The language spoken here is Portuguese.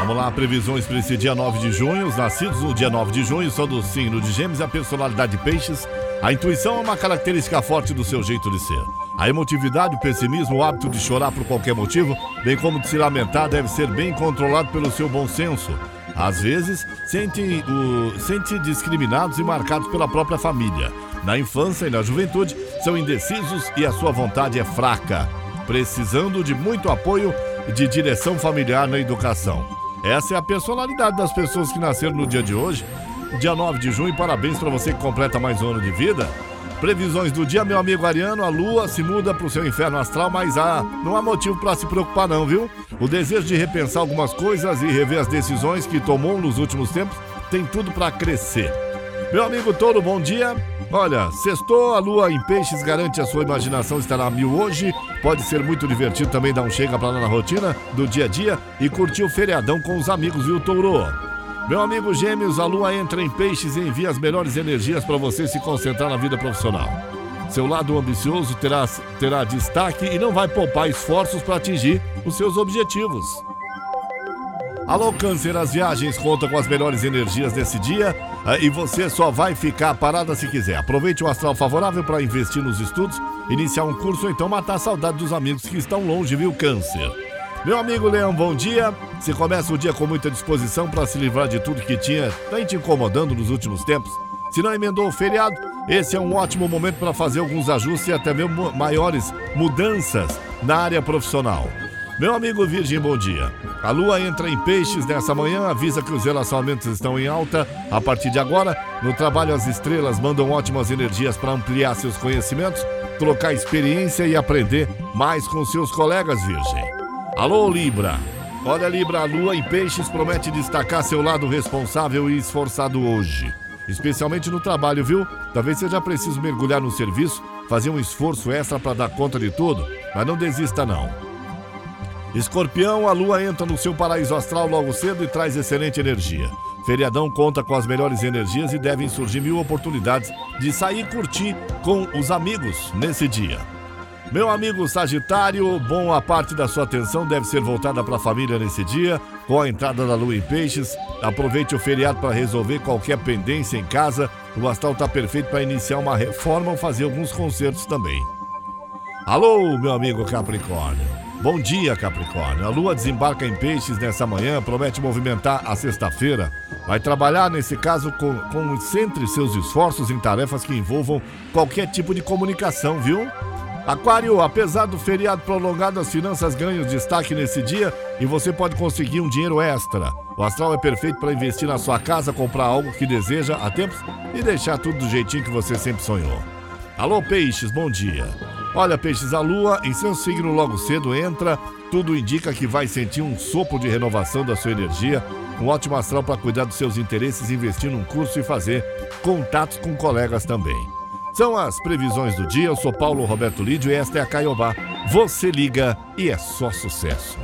Vamos lá, previsões para esse dia 9 de junho. Os nascidos no dia 9 de junho são do signo de Gêmeos e a personalidade de Peixes. A intuição é uma característica forte do seu jeito de ser. A emotividade, o pessimismo, o hábito de chorar por qualquer motivo, bem como de se lamentar, deve ser bem controlado pelo seu bom senso. Às vezes, sente, o, sente discriminados e marcados pela própria família. Na infância e na juventude, são indecisos e a sua vontade é fraca, precisando de muito apoio de direção familiar na educação. Essa é a personalidade das pessoas que nasceram no dia de hoje, dia 9 de junho. Parabéns para você que completa mais um ano de vida. Previsões do dia, meu amigo Ariano, a lua se muda para o seu inferno astral, mas há, não há motivo para se preocupar não, viu? O desejo de repensar algumas coisas e rever as decisões que tomou nos últimos tempos tem tudo para crescer. Meu amigo Touro, bom dia. Olha, sextou, a lua em peixes garante a sua imaginação estará a mil hoje. Pode ser muito divertido também dar um chega pra lá na rotina do dia a dia e curtir o feriadão com os amigos, viu, Touro? Meu amigo Gêmeos, a lua entra em peixes e envia as melhores energias para você se concentrar na vida profissional. Seu lado ambicioso terá, terá destaque e não vai poupar esforços para atingir os seus objetivos. Alô, Câncer, as viagens contam com as melhores energias desse dia ah, e você só vai ficar parada se quiser. Aproveite o astral favorável para investir nos estudos, iniciar um curso ou então matar a saudade dos amigos que estão longe, viu, Câncer? Meu amigo Leão, bom dia. Você começa o dia com muita disposição para se livrar de tudo que tinha vem te incomodando nos últimos tempos. Se não emendou o feriado, esse é um ótimo momento para fazer alguns ajustes e até mesmo maiores mudanças na área profissional. Meu amigo Virgem, bom dia. A lua entra em peixes nessa manhã, avisa que os relacionamentos estão em alta. A partir de agora, no trabalho, as estrelas mandam ótimas energias para ampliar seus conhecimentos, trocar experiência e aprender mais com seus colegas, Virgem. Alô, Libra. Olha, Libra, a lua em peixes promete destacar seu lado responsável e esforçado hoje. Especialmente no trabalho, viu? Talvez seja preciso mergulhar no serviço, fazer um esforço extra para dar conta de tudo, mas não desista não. Escorpião, a lua entra no seu paraíso astral logo cedo e traz excelente energia. Feriadão conta com as melhores energias e devem surgir mil oportunidades de sair curtir com os amigos nesse dia. Meu amigo Sagitário, bom a parte da sua atenção deve ser voltada para a família nesse dia, com a entrada da lua em peixes. Aproveite o feriado para resolver qualquer pendência em casa. O astral está perfeito para iniciar uma reforma ou fazer alguns concertos também. Alô, meu amigo Capricórnio. Bom dia, Capricórnio. A lua desembarca em peixes nessa manhã, promete movimentar a sexta-feira. Vai trabalhar, nesse caso, com, concentre seus esforços em tarefas que envolvam qualquer tipo de comunicação, viu? Aquário, apesar do feriado prolongado, as finanças ganham destaque nesse dia e você pode conseguir um dinheiro extra. O astral é perfeito para investir na sua casa, comprar algo que deseja há tempos e deixar tudo do jeitinho que você sempre sonhou. Alô, peixes, bom dia. Olha, peixes, a lua em seu signo logo cedo entra, tudo indica que vai sentir um sopro de renovação da sua energia, um ótimo astral para cuidar dos seus interesses, investir num curso e fazer contatos com colegas também. São as previsões do dia. Eu sou Paulo Roberto Lídio e esta é a Caiobá. Você liga e é só sucesso.